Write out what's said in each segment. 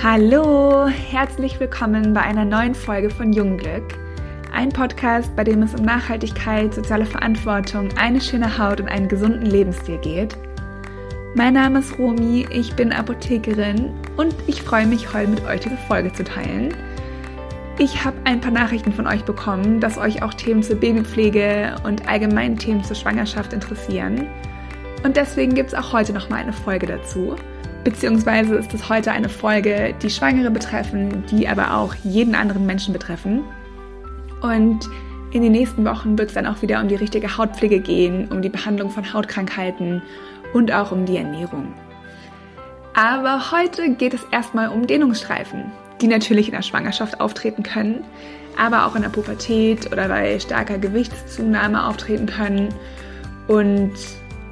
Hallo, herzlich willkommen bei einer neuen Folge von Jungglück. Ein Podcast, bei dem es um Nachhaltigkeit, soziale Verantwortung, eine schöne Haut und einen gesunden Lebensstil geht. Mein Name ist Romi, ich bin Apothekerin und ich freue mich, heute mit euch diese Folge zu teilen. Ich habe ein paar Nachrichten von euch bekommen, dass euch auch Themen zur Babypflege und allgemein Themen zur Schwangerschaft interessieren. Und deswegen gibt es auch heute nochmal eine Folge dazu. Beziehungsweise ist es heute eine Folge, die Schwangere betreffen, die aber auch jeden anderen Menschen betreffen. Und in den nächsten Wochen wird es dann auch wieder um die richtige Hautpflege gehen, um die Behandlung von Hautkrankheiten und auch um die Ernährung. Aber heute geht es erstmal um Dehnungsstreifen, die natürlich in der Schwangerschaft auftreten können, aber auch in der Pubertät oder bei starker Gewichtszunahme auftreten können. Und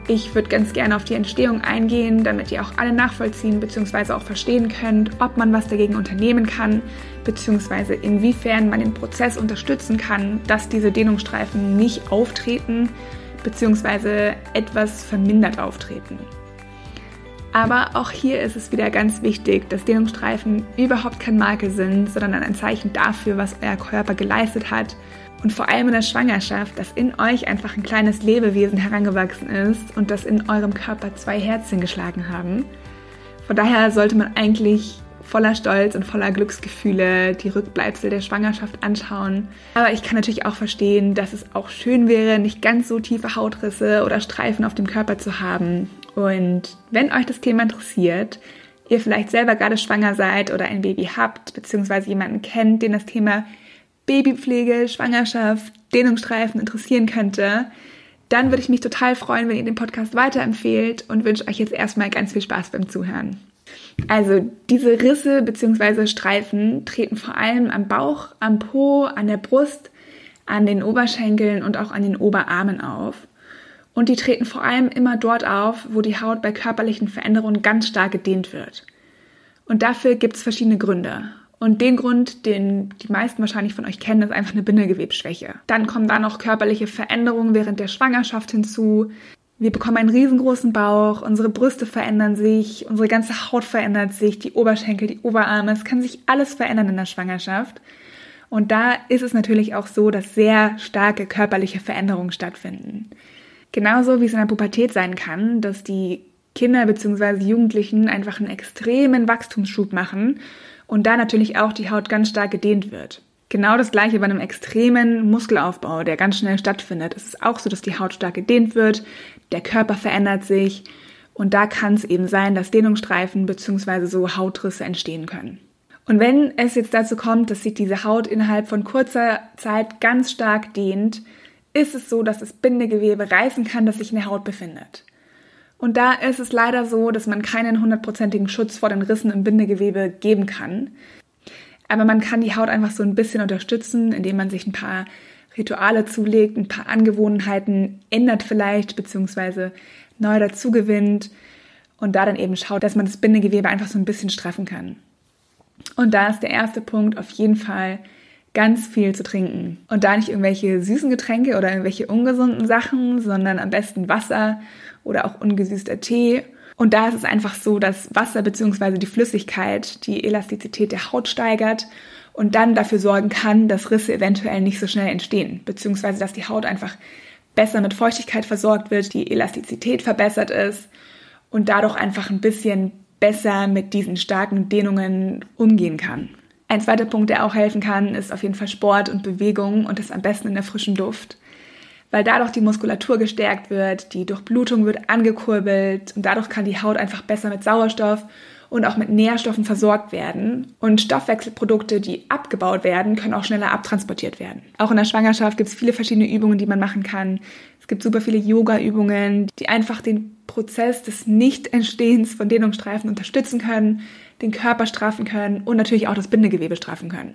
ich würde ganz gerne auf die Entstehung eingehen, damit ihr auch alle nachvollziehen bzw. auch verstehen könnt, ob man was dagegen unternehmen kann, bzw. inwiefern man den Prozess unterstützen kann, dass diese Dehnungsstreifen nicht auftreten bzw. etwas vermindert auftreten. Aber auch hier ist es wieder ganz wichtig, dass Dehnungsstreifen überhaupt kein Makel sind, sondern ein Zeichen dafür, was euer Körper geleistet hat und vor allem in der Schwangerschaft, dass in euch einfach ein kleines Lebewesen herangewachsen ist und dass in eurem Körper zwei Herzchen geschlagen haben. Von daher sollte man eigentlich voller Stolz und voller Glücksgefühle die Rückbleibsel der Schwangerschaft anschauen. Aber ich kann natürlich auch verstehen, dass es auch schön wäre, nicht ganz so tiefe Hautrisse oder Streifen auf dem Körper zu haben. Und wenn euch das Thema interessiert, ihr vielleicht selber gerade schwanger seid oder ein Baby habt, beziehungsweise jemanden kennt, den das Thema Babypflege, Schwangerschaft, Dehnungsstreifen interessieren könnte, dann würde ich mich total freuen, wenn ihr den Podcast weiterempfehlt und wünsche euch jetzt erstmal ganz viel Spaß beim Zuhören. Also diese Risse bzw. Streifen treten vor allem am Bauch, am Po, an der Brust, an den Oberschenkeln und auch an den Oberarmen auf. Und die treten vor allem immer dort auf, wo die Haut bei körperlichen Veränderungen ganz stark gedehnt wird. Und dafür gibt es verschiedene Gründe. Und den Grund, den die meisten wahrscheinlich von euch kennen, ist einfach eine Bindegewebsschwäche. Dann kommen da noch körperliche Veränderungen während der Schwangerschaft hinzu. Wir bekommen einen riesengroßen Bauch, unsere Brüste verändern sich, unsere ganze Haut verändert sich, die Oberschenkel, die Oberarme. Es kann sich alles verändern in der Schwangerschaft. Und da ist es natürlich auch so, dass sehr starke körperliche Veränderungen stattfinden. Genauso wie es in der Pubertät sein kann, dass die Kinder bzw. Jugendlichen einfach einen extremen Wachstumsschub machen und da natürlich auch die Haut ganz stark gedehnt wird. Genau das gleiche bei einem extremen Muskelaufbau, der ganz schnell stattfindet. Es ist auch so, dass die Haut stark gedehnt wird, der Körper verändert sich und da kann es eben sein, dass Dehnungsstreifen bzw. so Hautrisse entstehen können. Und wenn es jetzt dazu kommt, dass sich diese Haut innerhalb von kurzer Zeit ganz stark dehnt, ist es so, dass das Bindegewebe reißen kann, das sich in der Haut befindet. Und da ist es leider so, dass man keinen hundertprozentigen Schutz vor den Rissen im Bindegewebe geben kann. Aber man kann die Haut einfach so ein bisschen unterstützen, indem man sich ein paar Rituale zulegt, ein paar Angewohnheiten ändert vielleicht, beziehungsweise neu dazugewinnt und da dann eben schaut, dass man das Bindegewebe einfach so ein bisschen straffen kann. Und da ist der erste Punkt auf jeden Fall ganz viel zu trinken. Und da nicht irgendwelche süßen Getränke oder irgendwelche ungesunden Sachen, sondern am besten Wasser oder auch ungesüßter Tee. Und da ist es einfach so, dass Wasser bzw. die Flüssigkeit die Elastizität der Haut steigert und dann dafür sorgen kann, dass Risse eventuell nicht so schnell entstehen, beziehungsweise dass die Haut einfach besser mit Feuchtigkeit versorgt wird, die Elastizität verbessert ist und dadurch einfach ein bisschen besser mit diesen starken Dehnungen umgehen kann. Ein zweiter Punkt, der auch helfen kann, ist auf jeden Fall Sport und Bewegung und das am besten in der frischen Luft weil dadurch die Muskulatur gestärkt wird, die Durchblutung wird angekurbelt und dadurch kann die Haut einfach besser mit Sauerstoff und auch mit Nährstoffen versorgt werden. Und Stoffwechselprodukte, die abgebaut werden, können auch schneller abtransportiert werden. Auch in der Schwangerschaft gibt es viele verschiedene Übungen, die man machen kann. Es gibt super viele Yoga-Übungen, die einfach den Prozess des Nicht-Entstehens von Dehnungsstreifen unterstützen können, den Körper straffen können und natürlich auch das Bindegewebe straffen können.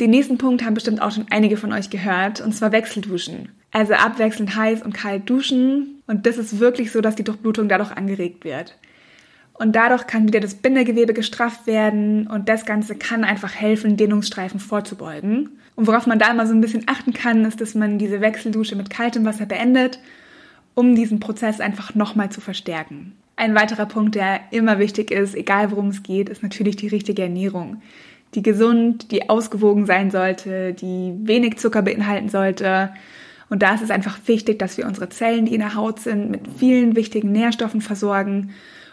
Den nächsten Punkt haben bestimmt auch schon einige von euch gehört, und zwar Wechselduschen. Also abwechselnd heiß und kalt duschen. Und das ist wirklich so, dass die Durchblutung dadurch angeregt wird. Und dadurch kann wieder das Bindegewebe gestrafft werden und das Ganze kann einfach helfen, Dehnungsstreifen vorzubeugen. Und worauf man da immer so ein bisschen achten kann, ist, dass man diese Wechseldusche mit kaltem Wasser beendet, um diesen Prozess einfach nochmal zu verstärken. Ein weiterer Punkt, der immer wichtig ist, egal worum es geht, ist natürlich die richtige Ernährung. Die gesund, die ausgewogen sein sollte, die wenig Zucker beinhalten sollte. Und da ist es einfach wichtig, dass wir unsere Zellen, die in der Haut sind, mit vielen wichtigen Nährstoffen versorgen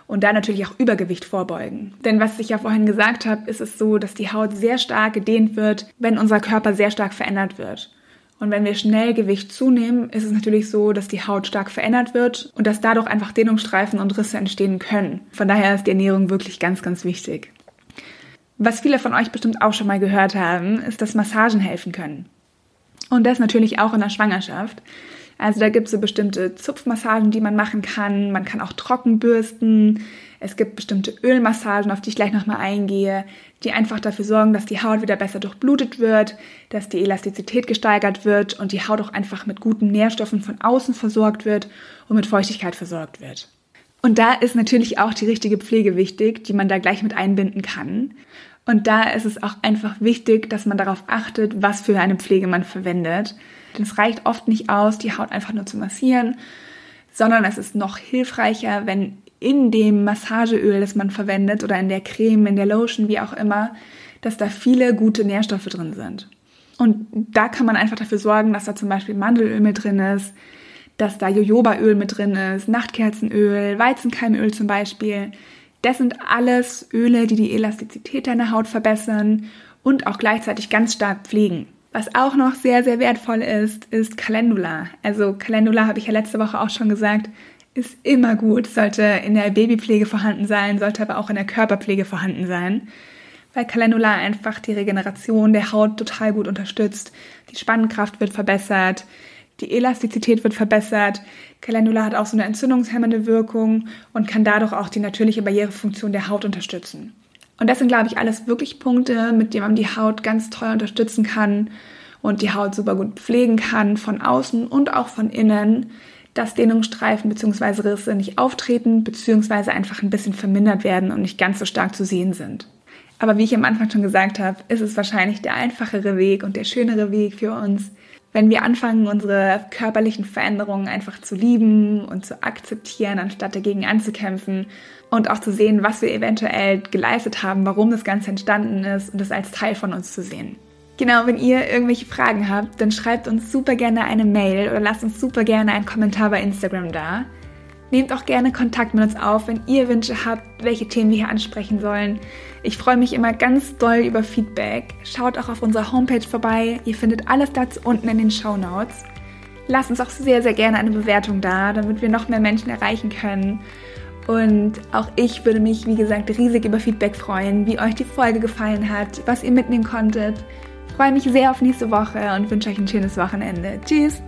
und da natürlich auch Übergewicht vorbeugen. Denn was ich ja vorhin gesagt habe, ist es so, dass die Haut sehr stark gedehnt wird, wenn unser Körper sehr stark verändert wird. Und wenn wir schnell Gewicht zunehmen, ist es natürlich so, dass die Haut stark verändert wird und dass dadurch einfach Dehnungsstreifen und Risse entstehen können. Von daher ist die Ernährung wirklich ganz, ganz wichtig. Was viele von euch bestimmt auch schon mal gehört haben, ist, dass Massagen helfen können. Und das natürlich auch in der Schwangerschaft. Also da gibt es so bestimmte Zupfmassagen, die man machen kann. Man kann auch trocken bürsten. Es gibt bestimmte Ölmassagen, auf die ich gleich nochmal eingehe, die einfach dafür sorgen, dass die Haut wieder besser durchblutet wird, dass die Elastizität gesteigert wird und die Haut auch einfach mit guten Nährstoffen von außen versorgt wird und mit Feuchtigkeit versorgt wird. Und da ist natürlich auch die richtige Pflege wichtig, die man da gleich mit einbinden kann. Und da ist es auch einfach wichtig, dass man darauf achtet, was für eine Pflege man verwendet. Denn es reicht oft nicht aus, die Haut einfach nur zu massieren, sondern es ist noch hilfreicher, wenn in dem Massageöl, das man verwendet oder in der Creme, in der Lotion, wie auch immer, dass da viele gute Nährstoffe drin sind. Und da kann man einfach dafür sorgen, dass da zum Beispiel Mandelöl mit drin ist, dass da Jojobaöl mit drin ist, Nachtkerzenöl, Weizenkeimöl zum Beispiel, das sind alles Öle, die die Elastizität deiner Haut verbessern und auch gleichzeitig ganz stark pflegen. Was auch noch sehr, sehr wertvoll ist, ist Calendula. Also Calendula habe ich ja letzte Woche auch schon gesagt, ist immer gut, sollte in der Babypflege vorhanden sein, sollte aber auch in der Körperpflege vorhanden sein, weil Calendula einfach die Regeneration der Haut total gut unterstützt. Die Spannkraft wird verbessert, die Elastizität wird verbessert. Calendula hat auch so eine entzündungshemmende Wirkung und kann dadurch auch die natürliche Barrierefunktion der Haut unterstützen. Und das sind, glaube ich, alles wirklich Punkte, mit denen man die Haut ganz toll unterstützen kann und die Haut super gut pflegen kann, von außen und auch von innen, dass Dehnungsstreifen bzw. Risse nicht auftreten bzw. einfach ein bisschen vermindert werden und nicht ganz so stark zu sehen sind. Aber wie ich am Anfang schon gesagt habe, ist es wahrscheinlich der einfachere Weg und der schönere Weg für uns, wenn wir anfangen, unsere körperlichen Veränderungen einfach zu lieben und zu akzeptieren, anstatt dagegen anzukämpfen und auch zu sehen, was wir eventuell geleistet haben, warum das Ganze entstanden ist und es als Teil von uns zu sehen. Genau, wenn ihr irgendwelche Fragen habt, dann schreibt uns super gerne eine Mail oder lasst uns super gerne einen Kommentar bei Instagram da. Nehmt auch gerne Kontakt mit uns auf, wenn ihr Wünsche habt, welche Themen wir hier ansprechen sollen. Ich freue mich immer ganz doll über Feedback. Schaut auch auf unserer Homepage vorbei. Ihr findet alles dazu unten in den Show Notes. Lasst uns auch sehr, sehr gerne eine Bewertung da, damit wir noch mehr Menschen erreichen können. Und auch ich würde mich, wie gesagt, riesig über Feedback freuen, wie euch die Folge gefallen hat, was ihr mitnehmen konntet. Ich freue mich sehr auf nächste Woche und wünsche euch ein schönes Wochenende. Tschüss!